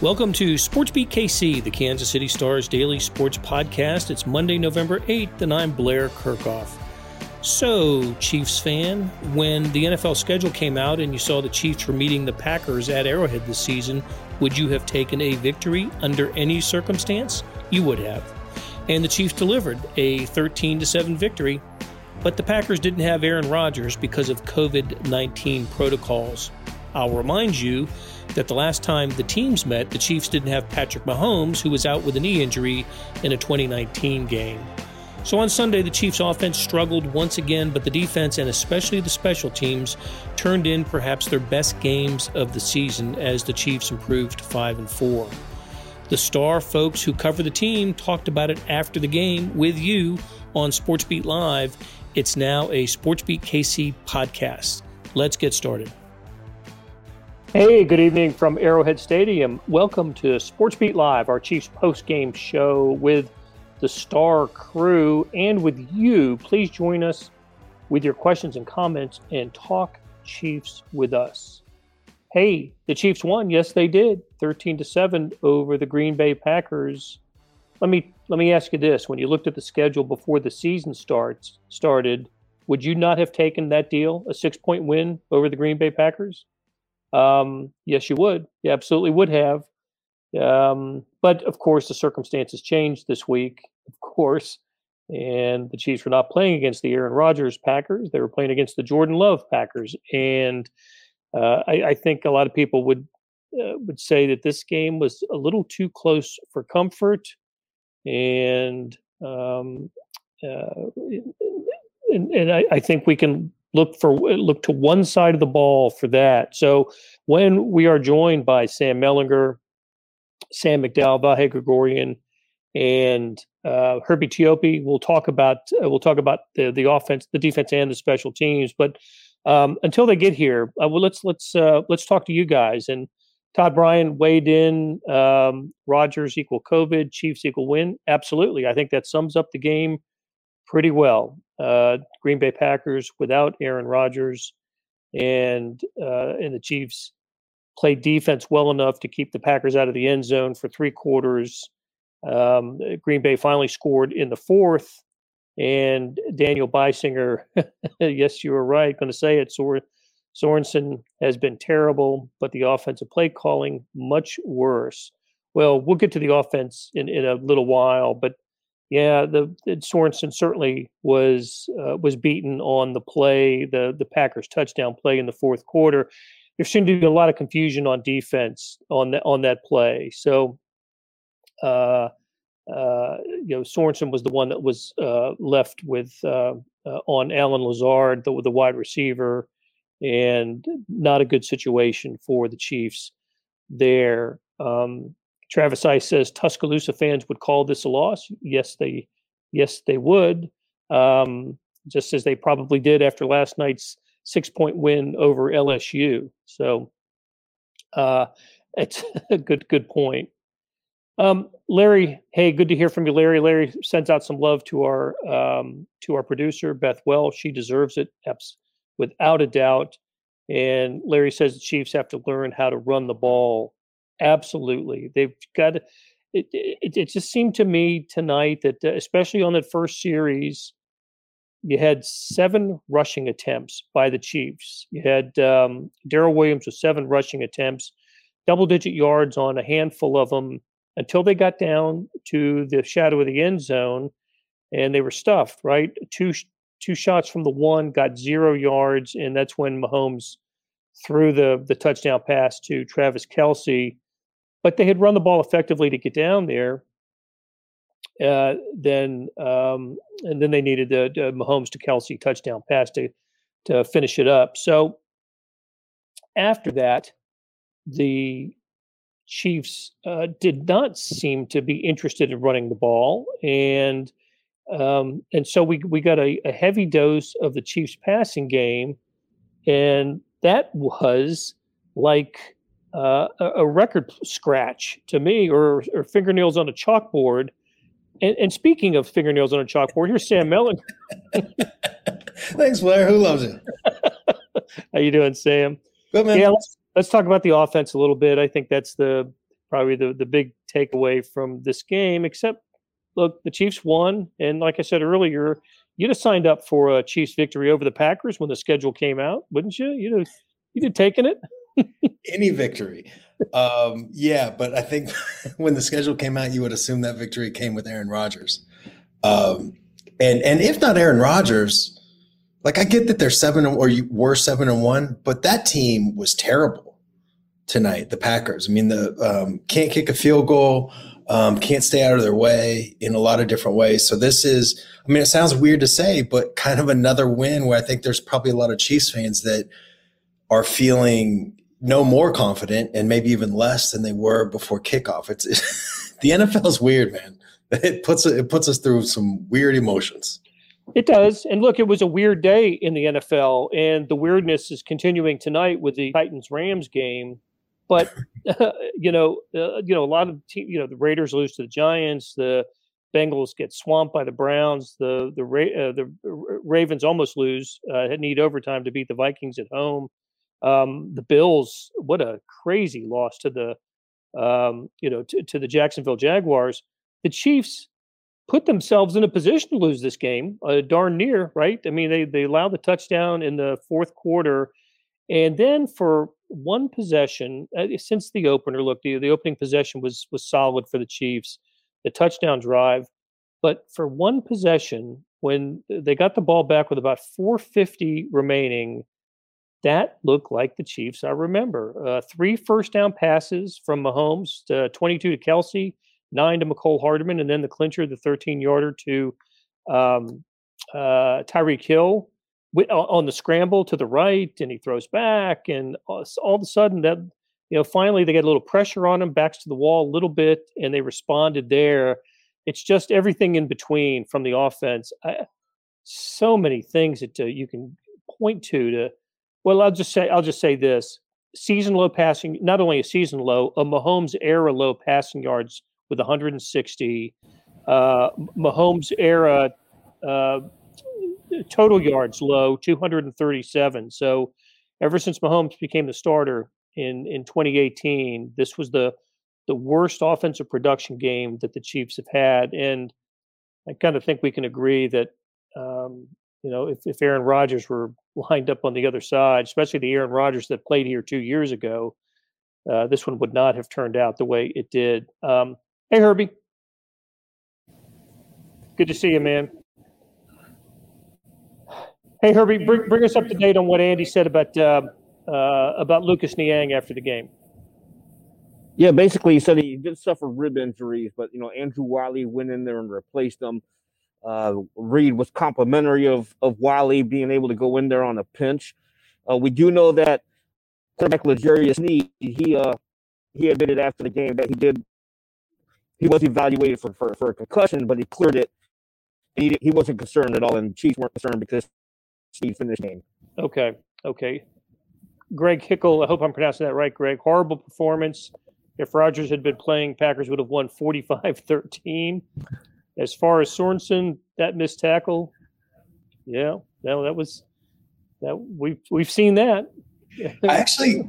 Welcome to Sports Beat KC, the Kansas City Stars daily sports podcast. It's Monday, November 8th, and I'm Blair Kerkhoff. So, Chiefs fan, when the NFL schedule came out and you saw the Chiefs were meeting the Packers at Arrowhead this season, would you have taken a victory under any circumstance? You would have. And the Chiefs delivered a 13 7 victory, but the Packers didn't have Aaron Rodgers because of COVID 19 protocols. I'll remind you that the last time the teams met, the Chiefs didn't have Patrick Mahomes, who was out with a knee injury in a 2019 game. So on Sunday, the Chiefs' offense struggled once again, but the defense and especially the special teams turned in perhaps their best games of the season as the Chiefs improved to 5 and 4. The star folks who cover the team talked about it after the game with you on SportsBeat Live. It's now a SportsBeat KC podcast. Let's get started. Hey, good evening from Arrowhead Stadium. Welcome to Sports Beat Live, our Chiefs post-game show with the Star crew and with you. Please join us with your questions and comments and talk Chiefs with us. Hey, the Chiefs won. Yes, they did. 13 to 7 over the Green Bay Packers. Let me let me ask you this. When you looked at the schedule before the season starts started, would you not have taken that deal, a 6-point win over the Green Bay Packers? Um, yes, you would. You absolutely would have. Um, but of course, the circumstances changed this week, of course. And the Chiefs were not playing against the Aaron Rodgers Packers. They were playing against the Jordan Love Packers. And uh, I, I, think a lot of people would uh, would say that this game was a little too close for comfort. And um, uh, and, and I, I, think we can look for look to one side of the ball for that. So when we are joined by Sam Mellinger, Sam McDowell, Vahe Gregorian, and uh, Herbie Teope, we'll talk about uh, we'll talk about the the offense, the defense, and the special teams. But um, until they get here, uh, well, let's let's uh, let's talk to you guys. And Todd Bryan weighed in. Um, Rodgers equal COVID, Chiefs equal win. Absolutely, I think that sums up the game pretty well. Uh, Green Bay Packers without Aaron Rodgers, and uh, and the Chiefs played defense well enough to keep the Packers out of the end zone for three quarters. Um, Green Bay finally scored in the fourth, and Daniel Beissinger, yes, you were right, going to say it. Sor- Sorensen has been terrible, but the offensive play calling much worse. Well, we'll get to the offense in, in a little while, but yeah, the, Sorensen certainly was uh, was beaten on the play, the the Packers touchdown play in the fourth quarter. There seemed to be a lot of confusion on defense on that on that play. So, uh, uh, you know, Sorensen was the one that was uh, left with uh, uh, on Allen Lazard, the the wide receiver, and not a good situation for the Chiefs there. Um, Travis Ice says Tuscaloosa fans would call this a loss. Yes, they, yes, they would. Um, just as they probably did after last night's six-point win over LSU. So, uh, it's a good, good point. Um, Larry, hey, good to hear from you, Larry. Larry sends out some love to our um, to our producer Beth Well. She deserves it, without a doubt. And Larry says the Chiefs have to learn how to run the ball Absolutely, they've got. It, it, it just seemed to me tonight that, uh, especially on that first series, you had seven rushing attempts by the Chiefs. You had um, Darrel Williams with seven rushing attempts, double digit yards on a handful of them until they got down to the shadow of the end zone and they were stuffed, right? Two two shots from the one got zero yards, and that's when Mahomes threw the the touchdown pass to Travis Kelce but they had run the ball effectively to get down there. Uh, then um, and then they needed the, the Mahomes to Kelce touchdown pass to to finish it up. So after that, the Chiefs uh, did not seem to be interested in running the ball, and um, and so we we got a, a heavy dose of the Chiefs passing game, and that was like uh, a, record scratch to me or, or fingernails on a chalkboard. And, and, speaking of fingernails on a chalkboard, here's Sam Mellon. Thanks, Blair. Who loves it? How you doing, Sam? Good man. Yeah, let's, let's talk about the offense a little bit. I think that's the probably the the big takeaway from this game. Except, look, the Chiefs won, and like I said earlier, you'd have signed up for a Chiefs victory over the Packers when the schedule came out, wouldn't you? You'd have you'd have taken it. Any victory. Um, yeah, but I think when the schedule came out, you would assume that victory came with Aaron Rodgers. Um, and and if not Aaron Rodgers, like I get that they're seven or you were seven and one, but that team was terrible tonight. The Packers. I mean, the um, can't kick a field goal, um, can't stay out of their way in a lot of different ways. So this is, I mean, it sounds weird to say, but kind of another win where I think there's probably a lot of Chiefs fans that are feeling no more confident and maybe even less than they were before kickoff. It's, it's the NFL is weird, man. It puts it puts us through some weird emotions. It does. And look, it was a weird day in the NFL, and the weirdness is continuing tonight with the Titans Rams game. But uh, you know, uh, you know, a lot of te- you know the Raiders lose to the Giants. The Bengals get swamped by the Browns. The the uh, the Ravens almost lose. Uh, need overtime to beat the Vikings at home. Um, the Bills, what a crazy loss to the um, you know to, to the Jacksonville Jaguars. The Chiefs put themselves in a position to lose this game, uh, darn near, right? I mean, they they allowed the touchdown in the fourth quarter, and then for one possession uh, since the opener, look, the, the opening possession was was solid for the Chiefs, the touchdown drive, but for one possession when they got the ball back with about 450 remaining. That looked like the Chiefs. I remember uh, three first down passes from Mahomes, to 22 to Kelce, nine to Mecole Hardman, and then the clincher, the 13 yarder to um, uh, Tyreek Hill on the scramble to the right, and he throws back, and all of a sudden that you know finally they get a little pressure on him, backs to the wall a little bit, and they responded there. It's just everything in between from the offense. I, so many things that uh, you can point to to. Well, I'll just say I'll just say this: season low passing, not only a season low, a Mahomes era low passing yards with 160. Uh, Mahomes era uh, total yards low, 237. So ever since Mahomes became the starter in in 2018, this was the the worst offensive production game that the Chiefs have had, and I kind of think we can agree that um, you know if, if Aaron Rodgers were lined up on the other side, especially the Aaron Rodgers that played here two years ago, uh, this one would not have turned out the way it did. Um, Hey, Herbie. Good to see you, man. Hey, Herbie, bring, bring us up to date on what Andy said about uh, uh, about Lucas Niang after the game. Yeah, basically, he said he did suffer rib injuries, but you know Andrew Wylie went in there and replaced him. Uh, Reid was complimentary of of Wylie being able to go in there on a pinch. Uh, we do know that quarterback L'Jarius Sneed, he uh he admitted after the game that he did he was evaluated for, for, for a concussion, but he cleared it. He, he wasn't concerned at all, and the Chiefs weren't concerned because he finished the game. Okay, okay. Greg Hickle, I hope I'm pronouncing that right, Greg. Horrible performance. If Rodgers had been playing, Packers would have won 45 13. As far as Sorensen, that missed tackle, yeah, no, that was that we've we've seen that. Actually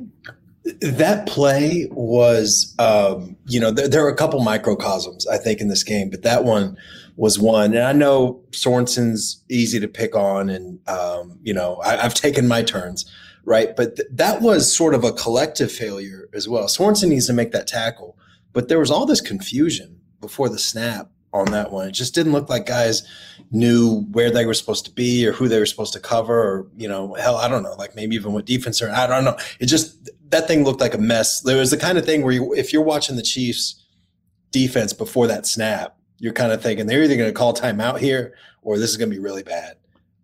that play was, um, you know, there, there, were a couple microcosms, I think, in this game, but that one was one. And I know Sorensen's easy to pick on, and, um, you know, I, have taken my turns, right? But th- that was sort of a collective failure as well. Sorensen needs to make that tackle, but there was all this confusion before the snap on that one. It just didn't look like guys knew where they were supposed to be or who they were supposed to cover or, you know, hell, I don't know, like maybe even what defense or I don't know. It just, that thing looked like a mess. There was the kind of thing where you, if you're watching the Chiefs defense before that snap, you're kind of thinking they're either going to call timeout here or this is going to be really bad.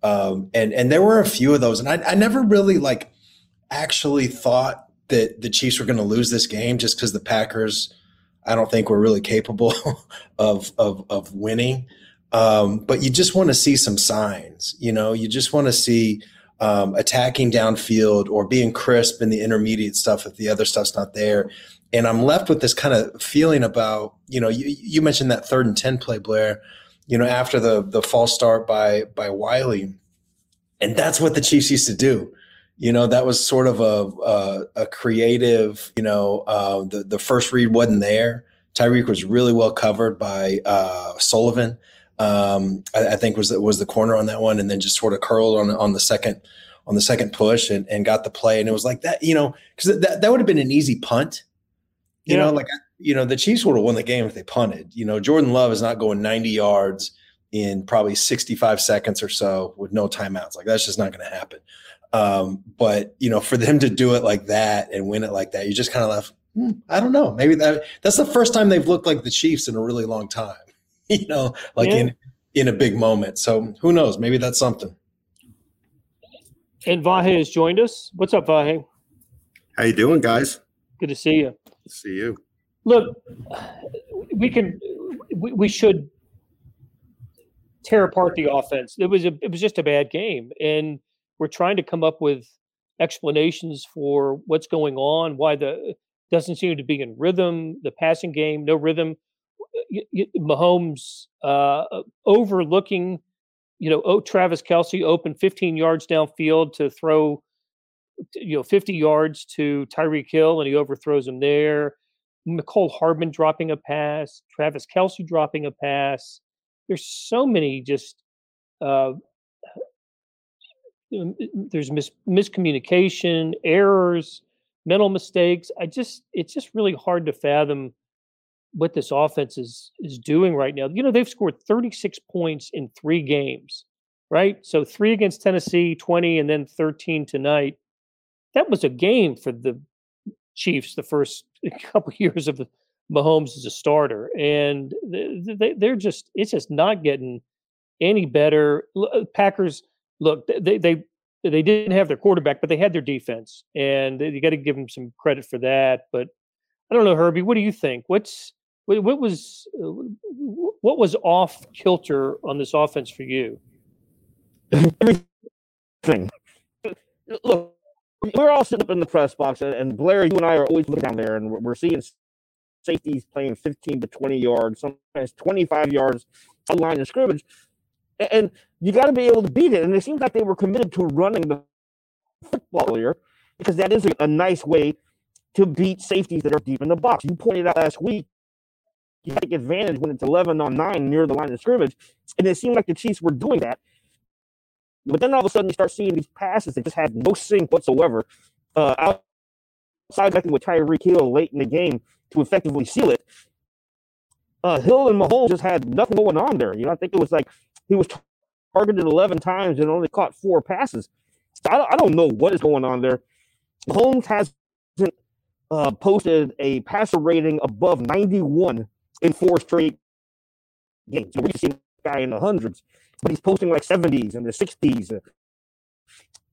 Um, and, and there were a few of those. And I, I never really like actually thought that the Chiefs were going to lose this game just because the Packers, I don't think we're really capable of, of, of winning. Um, but you just want to see some signs, you know, you just want to see um, attacking downfield or being crisp in the intermediate stuff if the other stuff's not there. And I'm left with this kind of feeling about, you know, you, you mentioned that third and 10 play, Blair, you know, after the, the false start by, by Wylie. And that's what the Chiefs used to do. You know, that was sort of a a, a creative. You know, uh, the the first read wasn't there. Tyreek was really well covered by uh, Sullivan. Um, I, I, think was was the corner on that one, and then just sort of curled on on the second on the second push and, and got the play. And it was like that, you know, because that, that would have been an easy punt. You yeah. know, like you know, the Chiefs would have won the game if they punted. You know, Jordan Love is not going 90 yards in probably 65 seconds or so with no timeouts. Like that's just not going to happen. Um, but you know, for them to do it like that and win it like that, you just kind of left. Hmm, I don't know. Maybe that that's the first time they've looked like the Chiefs in a really long time. you know, like yeah. in in a big moment. So who knows? Maybe that's something. And Vahe has joined us. What's up, Vahe? How you doing, guys? Good to see you. See you. Look, we can, we, we should tear apart the offense. It was a, it was just a bad game, and we're trying to come up with explanations for what's going on, why the doesn't seem to be in rhythm, the passing game, no rhythm. Mahomes uh, overlooking you know, oh, Travis Kelce open 15 yards downfield to throw, you know, 50 yards to Tyreek Hill, and he overthrows him there. Mecole Hardman dropping a pass, Travis Kelce dropping a pass. There's so many just uh, there's mis- miscommunication, errors, mental mistakes. I just it's just really hard to fathom what this offense is is doing right now. You know, they've scored 36 points in three games, right? So three against Tennessee, 20, and then 13 tonight. That was a game for the Chiefs the first couple years of the Mahomes as a starter, and they, they're just it's just not getting any better. Uh, Packers look they they they didn't have their quarterback, but they had their defense, and you got to give them some credit for that. But I don't know, Herbie. What do you think? What's what, what was uh, what was off kilter on this offense for you? Everything. Look, we're all sitting up in the press box, and Blair, you and I are always looking down there, and we're seeing safeties playing 15 to 20 yards, sometimes 25 yards on line of scrimmage, and you got to be able to beat it. And it seems like they were committed to running the football here because that is a, nice way to beat safeties that are deep in the box. You pointed out last week you take advantage when it's 11 on 9 near the line of scrimmage. And it seemed like the Chiefs were doing that. But then all of a sudden, you start seeing these passes that just had no sync whatsoever. Uh, outside connecting with Tyreek Hill late in the game to effectively seal it. Uh, Hill and Mahomes just had nothing going on there. You know, I think it was like he was targeted 11 times and only caught four passes. So I, I don't know what is going on there. Mahomes hasn't uh, posted a passer rating above 91 in four straight games. we're seeing a guy in the hundreds, but he's posting like 70s and the 60s, uh,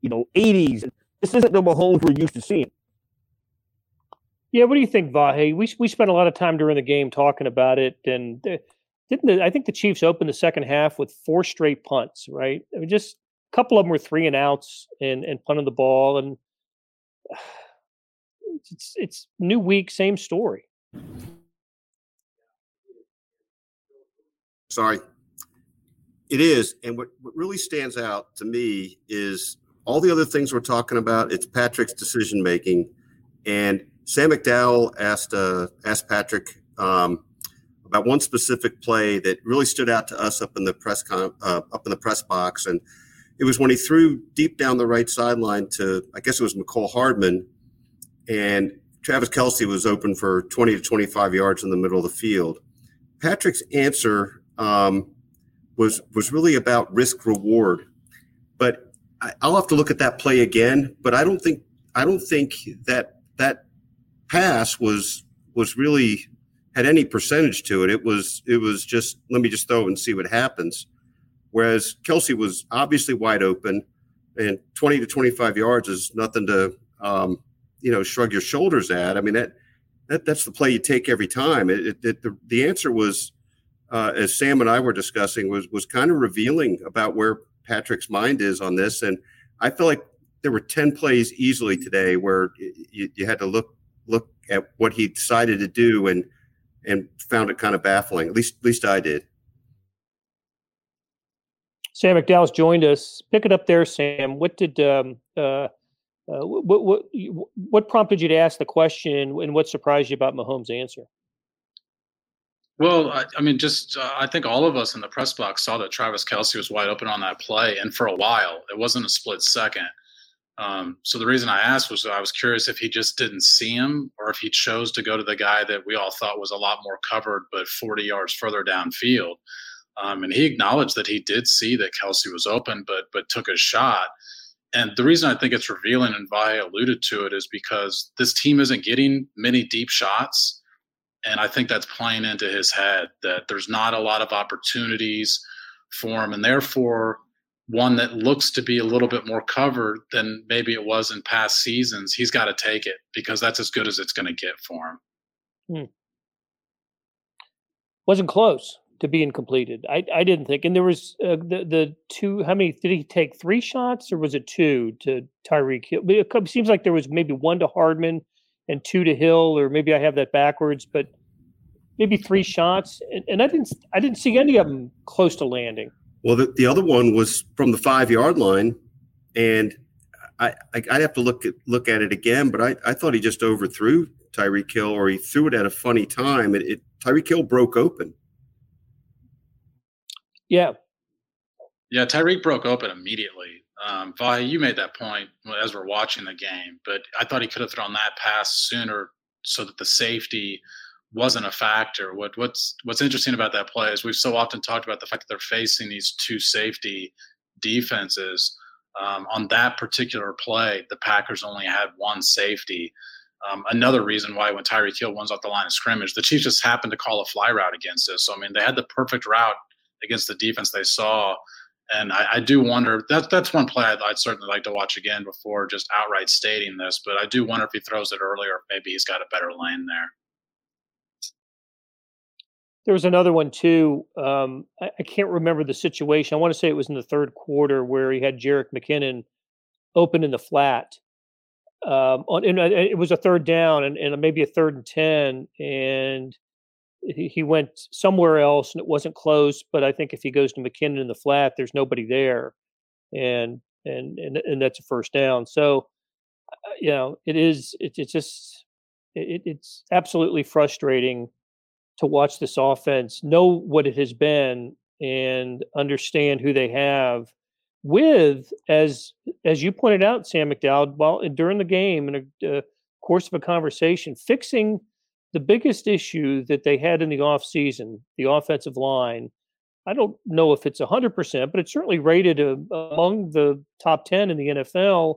you know, 80s. This isn't the Mahomes we're used to seeing. Yeah, what do you think, Vahe? We we spent a lot of time during the game talking about it, and uh, didn't the, I think the Chiefs opened the second half with four straight punts, right? I mean, just a couple of them were three and outs and and punting the ball, and it's it's new week, same story. Sorry. It is. And what, what really stands out to me is all the other things we're talking about. It's Patrick's decision making. And Sam McDowell asked uh, asked Patrick um, about one specific play that really stood out to us up in the press con- uh, up in the press box, and it was when he threw deep down the right sideline to I guess it was Mecole Hardman, and Travis Kelce was open for 20 to 25 yards in the middle of the field. Patrick's answer um, was was really about risk reward. But I, I'll have to look at that play again. But I don't think I don't think that that pass was was really had any percentage to it. It was it was just let me just throw and see what happens. Whereas Kelce was obviously wide open, and twenty to twenty five yards is nothing to um, you know shrug your shoulders at. I mean that, that that's the play you take every time. It, it, it the the answer was uh, as Sam and I were discussing, was was kind of revealing about where Patrick's mind is on this. And I feel like there were ten plays easily today where you, you had to look look at what he decided to do and and found it kind of baffling. At least at least I did. Sam McDowell's joined us. Pick it up there, Sam. What did um, uh, Uh, what, what what prompted you to ask the question, and what surprised you about Mahomes' answer? Well, I, I mean, just uh, I think all of us in the press box saw that Travis Kelce was wide open on that play, and for a while, it wasn't a split second. Um, so the reason I asked was I was curious if he just didn't see him, or if he chose to go to the guy that we all thought was a lot more covered, but 40 yards further downfield. Um, and he acknowledged that he did see that Kelce was open, but but took a shot. And the reason I think it's revealing, and Vi alluded to it, is because this team isn't getting many deep shots. And I think that's playing into his head that there's not a lot of opportunities for him. And therefore, one that looks to be a little bit more covered than maybe it was in past seasons, he's got to take it because that's as good as it's going to get for him. Hmm. Wasn't close to being completed. I, I didn't think. And there was uh, the the two. How many did he take? Three shots or was it two to Tyreek Hill? It seems like there was maybe one to Hardman and two to Hill, or maybe I have that backwards, but maybe three shots, and, and I didn't I didn't see any of them close to landing. Well, the, the other one was from the five yard line, and I, I would have to look at look at it again, but I, I thought he just overthrew Tyreek Hill, or he threw it at a funny time. It, it Tyreek Hill broke open. Yeah. Yeah, Tyreek broke open immediately. Um, Vi, you made that point as we're watching the game, but I thought he could have thrown that pass sooner so that the safety wasn't a factor. What what's what's interesting about that play is we've so often talked about the fact that they're facing these two safety defenses. Um, on that particular play, the Packers only had one safety. Um, another reason why when Tyreek Hill wins off the line of scrimmage, the Chiefs just happened to call a fly route against us. So I mean, they had the perfect route against the defense they saw. And I, I do wonder that that's one play I'd, I'd, certainly like to watch again before just outright stating this. But I do wonder if he throws it earlier, maybe he's got a better lane there. There was another one too. Um, I, I, can't remember the situation. I want to say it was in the third quarter where he had Jerick McKinnon open in the flat. Um, on, and it was a third down and, and maybe a third and ten, and he, he went somewhere else and it wasn't close. But I think if he goes to McKinnon in the flat, there's nobody there, and and and, and that's a first down. So, uh, you know, it is. It, it's just it, it's absolutely frustrating to watch this offense, know what it has been, and understand who they have. With as as you pointed out, Sam McDowell, while during the game in a uh, course of a conversation, fixing the biggest issue that they had in the offseason, the offensive line. I don't know if it's 100%, but it's certainly rated uh, among the top 10 in the NFL.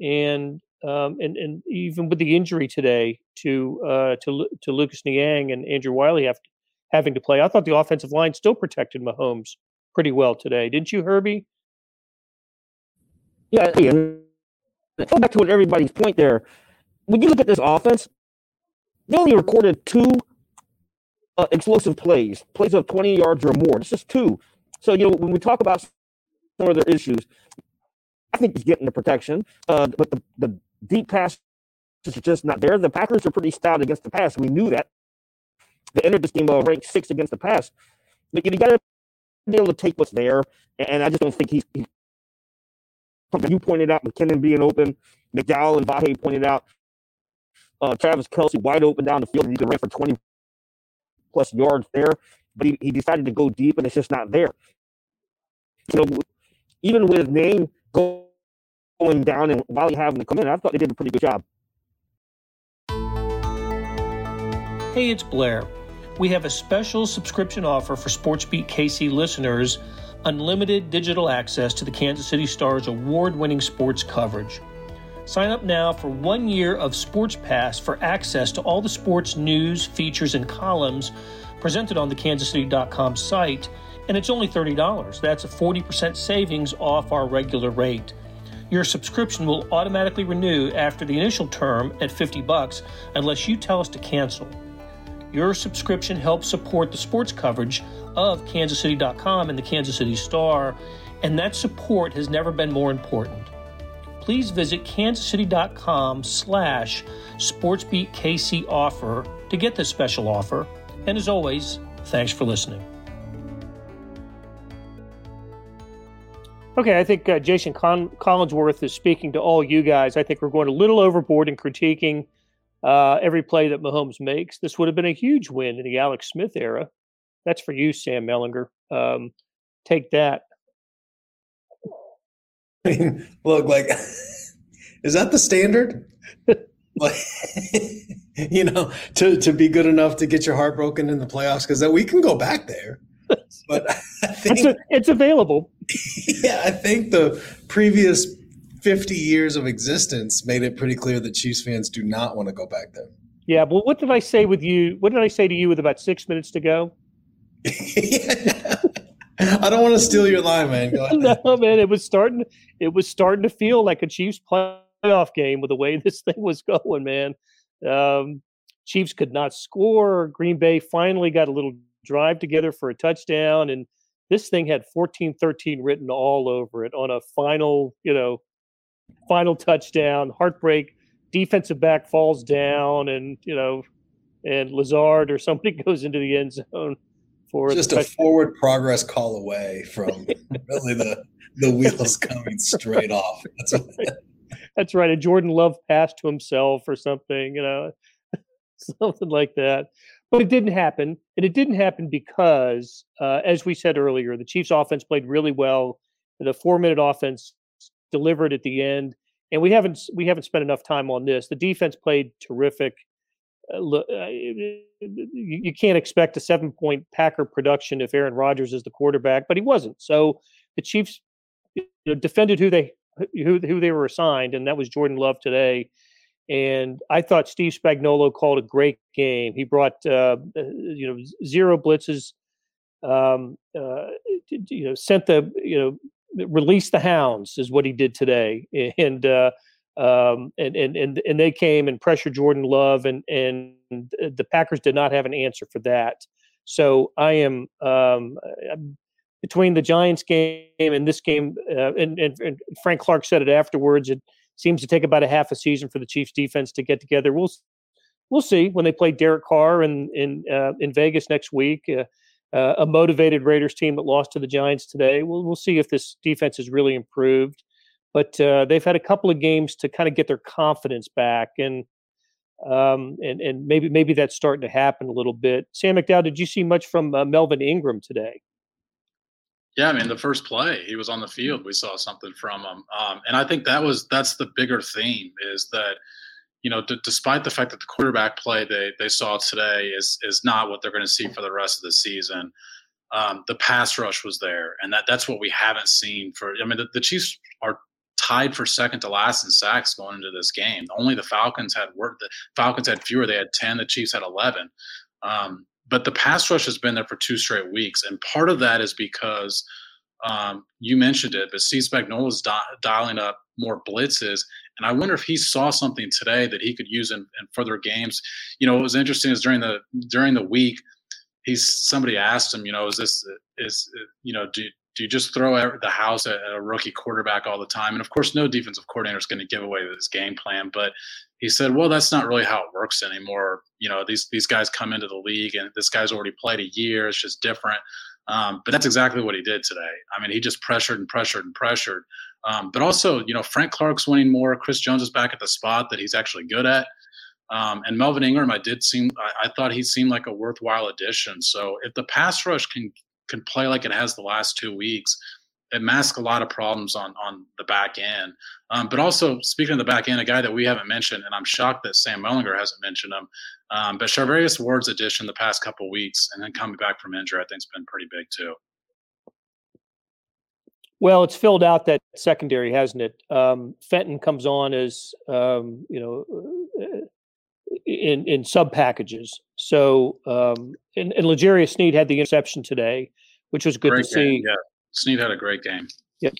And um, and and even with the injury today to uh, to to Lucas Niang and Andrew Wylie have, having to play, I thought the offensive line still protected Mahomes pretty well today, didn't you, Herbie? Yeah, and go back to what everybody's point there. When you look at this offense, they only recorded two uh, explosive plays, plays of 20 yards or more. It's just two. So, you know, when we talk about some of their issues, I think he's getting the protection, uh, but the, the deep pass is just not there. The Packers are pretty stout against the pass. We knew that. They entered this game uh, ranked six against the pass. But you got to be able to take what's there. And I just don't think he's, he's you pointed out McKinnon being open, McDowell and Vahe pointed out uh, Travis Kelce wide open down the field and he could run for 20 plus yards there. But he, he decided to go deep and it's just not there. You know, even with name. going going down and Wylie having to come in, I thought they did a pretty good job. Hey, it's Blair. We have a special subscription offer for SportsBeat KC listeners unlimited digital access to the Kansas City Stars award winning sports coverage. Sign up now for one year of Sports Pass for access to all the sports news, features, and columns presented on the kansascity.com site, and it's only $30. That's a 40% savings off our regular rate. Your subscription will automatically renew after the initial term at 50 bucks unless you tell us to cancel. Your subscription helps support the sports coverage of kansascity.com and the Kansas City Star, and that support has never been more important. Please visit kansascity.com slash sportsbeatkc offer to get this special offer. And as always, thanks for listening. Okay, I think uh, Jason Con- Collinsworth is speaking to all you guys. I think we're going a little overboard in critiquing uh, every play that Mahomes makes. This would have been a huge win in the Alex Smith era. That's for you, Sam Mellinger. Um, take that. I mean, look, like, is that the standard? like, you know, to to be good enough to get your heart broken in the playoffs because that we can go back there. But I think it's, a, it's available. Yeah, I think the previous 50 years of existence made it pretty clear that Chiefs fans do not want to go back there. Yeah, but what did I say with you? What did I say to you with about six minutes to go? I don't want to steal your line, man. Go ahead. no, man, it was starting. It was starting to feel like a Chiefs playoff game with the way this thing was going, man. Um, Chiefs could not score. Green Bay finally got a little drive together for a touchdown, and this thing had 14-13 written all over it on a final, you know, final touchdown. Heartbreak. Defensive back falls down, and you know, and Lazard or somebody goes into the end zone for just a forward progress call away from really the the wheels coming straight off. That's right. That's right. A Jordan Love pass to himself or something, you know, something like that. But it didn't happen, and it didn't happen because, uh, as we said earlier, the Chiefs' offense played really well. The four-minute offense delivered at the end, and we haven't we haven't spent enough time on this. The defense played terrific. Uh, uh you can't expect a seven point Packer production if Aaron Rodgers is the quarterback, but he wasn't. So the Chiefs you know, defended who they who who they were assigned, and that was Jordan Love today. And I thought Steve Spagnuolo called a great game. He brought uh, uh you know zero blitzes, um, uh, you know sent the you know release the hounds is what he did today, and uh, um, and, and and and they came and pressured Jordan Love, and and the Packers did not have an answer for that. So I am um, between the Giants game and this game, uh, and, and, and, Frank Clark said it afterwards. It seems to take about a half a season for the Chiefs defense to get together. We'll we'll see when they play Derek Carr in in uh, in Vegas next week. Uh, uh, a motivated Raiders team that lost to the Giants today. We'll we'll see if this defense has really improved but uh, they've had a couple of games to kind of get their confidence back, and um, and and maybe maybe that's starting to happen a little bit. Sam McDowell, did you see much from uh, Melvin Ingram today? Yeah, I mean the first play he was on the field, we saw something from him, um, and I think that was that's the bigger theme is that you know, d- despite the fact that the quarterback play they they saw today is is not what they're going to see for the rest of the season. Um, the pass rush was there, and that that's what we haven't seen for. I mean, the, the Chiefs are tied for second to last in sacks going into this game. Only the Falcons had work. The Falcons had fewer. They had ten. The Chiefs had eleven. Um, but the pass rush has been there for two straight weeks, and part of that is because um, you mentioned it, but Steve Spagnuolo is di- dialing up more blitzes, and I wonder if he saw something today that he could use in, in further games. You know, what was interesting is during the during the week, he's somebody asked him, you know, is this is you know do do you just throw the house at a rookie quarterback all the time? And of course, no defensive coordinator is going to give away this game plan. But he said, well, that's not really how it works anymore. You know, these these guys come into the league, and this guy's already played a year. It's just different. Um, but that's exactly what he did today. I mean, he just pressured and pressured and pressured. Um, but also, you know, Frank Clark's winning more. Chris Jones is back at the spot that he's actually good at. Um, and Melvin Ingram, I did seem, I, I, thought he seemed like a worthwhile addition. So if the pass rush can can play like it has the last two weeks, it masks a lot of problems on on the back end. Um, but also speaking of the back end, a guy that we haven't mentioned, and I'm shocked that Sam Mellinger hasn't mentioned him. Um, but Charvarius Ward's addition the past couple weeks, and then coming back from injury, I think has been pretty big too. Well, it's filled out that secondary, hasn't it? Um, Fenton comes on as um, you know in in sub packages. So um, and, and L'Jarius Sneed had the interception today, which was good great to game, see. Yeah, Sneed had a great game. Yep.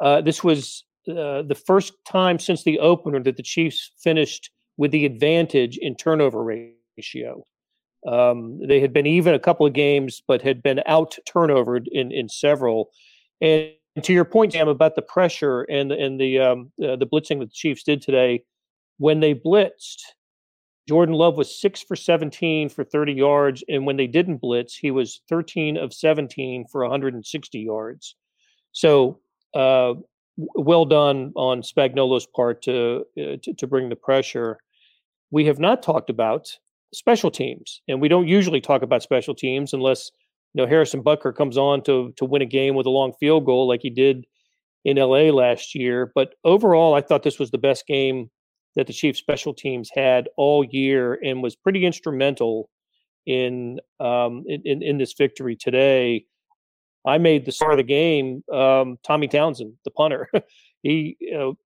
Uh, this was uh, the first time since the opener that the Chiefs finished with the advantage in turnover ratio. Um, they had been even a couple of games, but had been out turnovered in in several. And to your point, Sam, about the pressure and and the um, uh, the blitzing that the Chiefs did today, when they blitzed, Jordan Love was six for 17 for 30 yards. And when they didn't blitz, he was 13 of 17 for 160 yards. So uh, well done on Spagnuolo's part to, uh, to, to bring the pressure. We have not talked about special teams, and we don't usually talk about special teams unless you know Harrison Butker comes on to to win a game with a long field goal like he did in LA last year. But overall, I thought this was the best game that the Chiefs special teams had all year and was pretty instrumental in um, in, in this victory today. I made the start of the game. Um, Tommy Townsend, the punter, he you know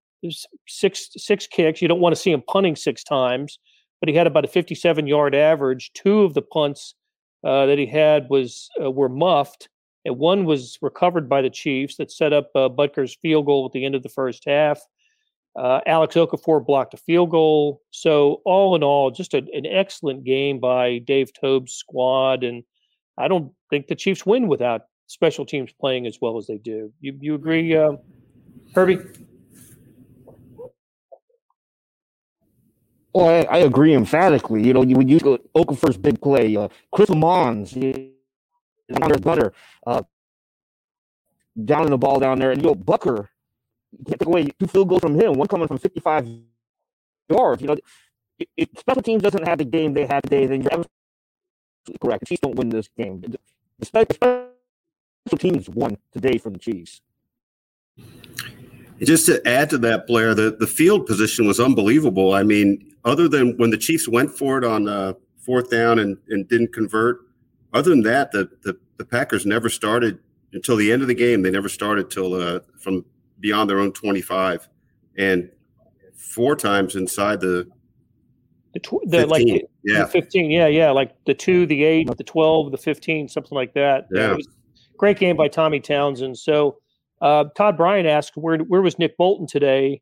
six six kicks. You don't want to see him punting six times, but he had about a 57 yard average. Two of the punts uh, that he had was uh, were muffed, and one was recovered by the Chiefs that set up uh, Butker's field goal at the end of the first half. Uh, Alex Okafor blocked a field goal. So all in all, just a, an excellent game by Dave Toub's squad, and I don't think the Chiefs win without special teams playing as well as they do. You you agree, uh, Herbie? Well, I, I, agree emphatically. You know, when you use Okafor's big play, uh, Chris Mons, butter, uh, down in the ball down there, and you know Butker can't take away two field goals from him, one coming from 55 yards. You know, special teams doesn't have the game they had today, then you're correct. The Chiefs don't win this game. The special teams won today for the Chiefs. Just to add to that, Blair, the, the field position was unbelievable. I mean, other than when the Chiefs went for it on uh, fourth down and, and didn't convert, other than that, the, the, the Packers never started until the end of the game. They never started till uh, from beyond their own 25 and four times inside the the, tw- the 15. like yeah. the 15 yeah yeah like the 2 the 8 the 12 the 15 something like that yeah, great game by Tommy Townsend so uh, Todd Bryan asked where where was Nick Bolton today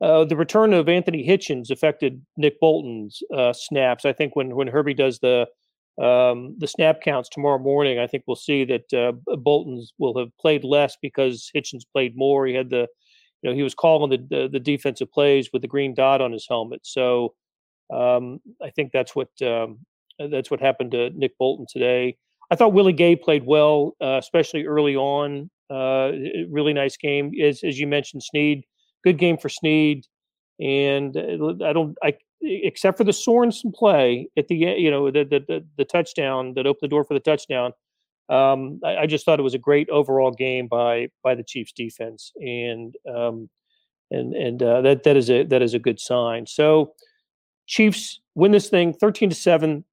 uh, the return of Anthony Hitchens affected Nick Bolton's uh, snaps. I think when when Herbie does the um, the snap counts tomorrow morning, I think we'll see that uh, Bolton's will have played less because Hitchens played more. He had the, you know, he was calling the, the, the defensive plays with the green dot on his helmet. So um, I think that's what um, that's what happened to Nick Bolton today. I thought Willie Gay played well, uh, especially early on. Uh, really nice game, as as you mentioned, Sneed. Good game for Sneed, and uh, I don't I except for the Sorensen play at the you know the the the, the touchdown that opened the door for the touchdown. Um, I, I, just thought it was a great overall game by by the Chiefs defense, and um, and and uh, that that is a that is a good sign. So Chiefs win this thing thirteen to seven.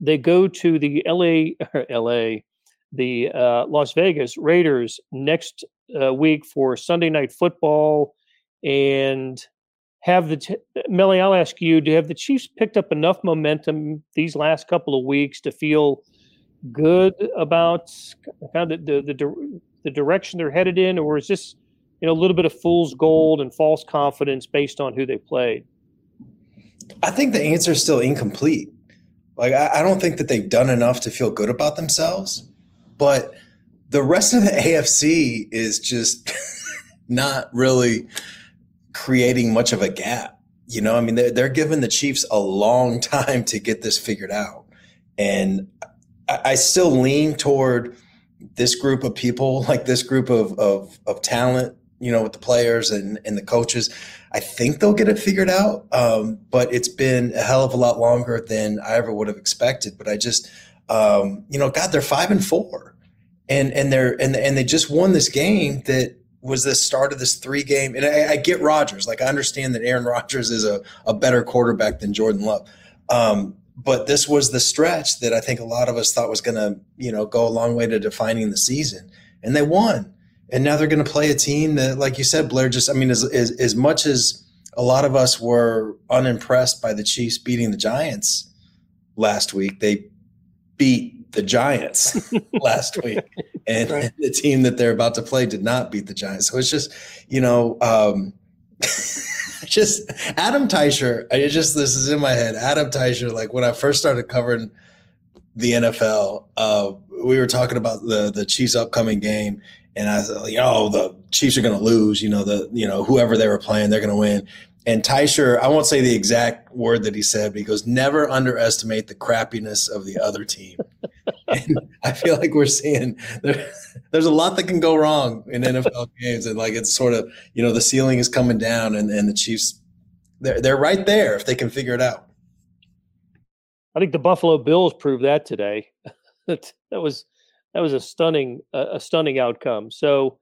They go to the LA LA the uh, Las Vegas Raiders next uh, week for Sunday night football, and have the Melly, I'll ask you: Do have the Chiefs picked up enough momentum these last couple of weeks to feel good about kind of the the, the, the direction they're headed in, or is this you know a little bit of fool's gold and false confidence based on who they played? I think the answer is still incomplete. Like I, I don't think that they've done enough to feel good about themselves, but the rest of the AFC is just not really creating much of a gap. You know, I mean, they're, they're giving the Chiefs a long time to get this figured out. And I, I still lean toward this group of people, like this group of, of, of talent, you know, with the players and, and the coaches. I think they'll get it figured out. Um, but it's been a hell of a lot longer than I ever would have expected. But I just, um, you know, God, they're five and four. And, and they're and, and they just won this game that was the start of this three game. And I, I get Rodgers. Like I understand that Aaron Rodgers is a, a better quarterback than Jordan Love. Um, but this was the stretch that I think a lot of us thought was going to, you know, go a long way to defining the season. And they won. And now they're going to play a team that, like you said, Blair, just, I mean, as, as, as much as a lot of us were unimpressed by the Chiefs beating the Giants last week, they beat the Giants last week and, right. the team that they're about to play did not beat the Giants. So it's just, you know, um, just Adam Teicher. I just this is in my head. Adam Teicher. Like when I first started covering the NFL, uh, we were talking about the the Chiefs' upcoming game, and I said, you know, the Chiefs are going to lose. You know, the you know whoever they were playing, they're going to win. And Teicher, I won't say the exact word that he said, but he goes, never underestimate the crappiness of the other team. and I feel like we're seeing there, there's a lot that can go wrong in NFL games. And like it's sort of, you know, the ceiling is coming down and, and the Chiefs, they're, they're right there if they can figure it out. I think the Buffalo Bills proved that today. that was that was a stunning a stunning outcome. So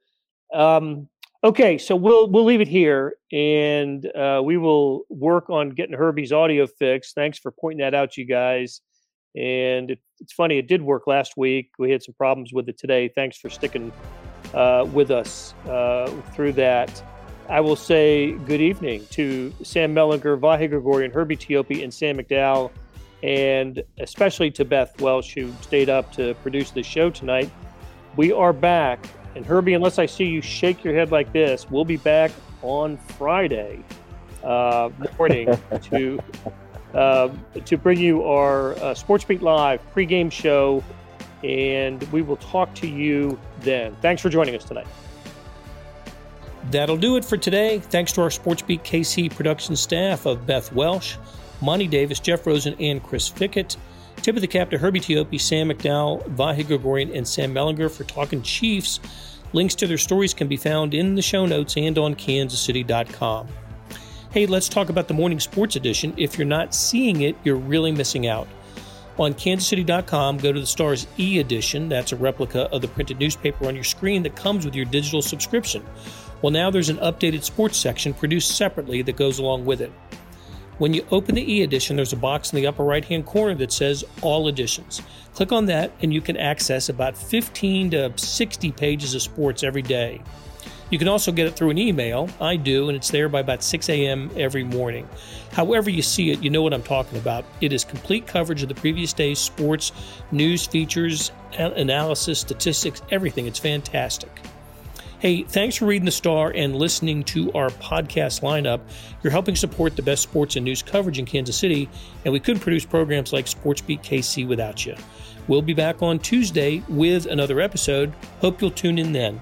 um, Okay, so we'll we'll leave it here, and uh, we will work on getting Herbie's audio fixed. Thanks for pointing that out, you guys. And it, it's funny, it did work last week. We had some problems with it today. Thanks for sticking uh, with us uh, through that. I will say good evening to Sam Mellinger, Vahe Gregorian, Herbie Teope, and Sam McDowell, and especially to Beth Welsh, who stayed up to produce the show tonight. We are back and Herbie, unless I see you shake your head like this, we'll be back on Friday uh, morning to uh, to bring you our uh, Sports Beat Live pregame show, and we will talk to you then. Thanks for joining us tonight. That'll do it for today. Thanks to our SportsBeat KC production staff of Beth Welsh, Monty Davis, Jeff Rosen, and Chris Fickett. Tip of the cap to Herbie Teope, Sam McDowell, Vahe Gregorian, and Sam Mellinger for talking Chiefs. Links to their stories can be found in the show notes and on kansascity.com. Hey, let's talk about the morning sports edition. If you're not seeing it, you're really missing out. On kansascity.com, go to the Stars e edition. That's a replica of the printed newspaper on your screen that comes with your digital subscription. Well, now there's an updated sports section produced separately that goes along with it. When you open the e edition, there's a box in the upper right hand corner that says All Editions. Click on that, and you can access about 15 to 60 pages of sports every day. You can also get it through an email. I do, and it's there by about 6 a.m. every morning. However, you see it, you know what I'm talking about. It is complete coverage of the previous day's sports, news, features, analysis, statistics, everything. It's fantastic. Hey, thanks for reading the Star and listening to our podcast lineup. You're helping support the best sports and news coverage in Kansas City, and we couldn't produce programs like Sports Beat KC without you. We'll be back on Tuesday with another episode. Hope you'll tune in then.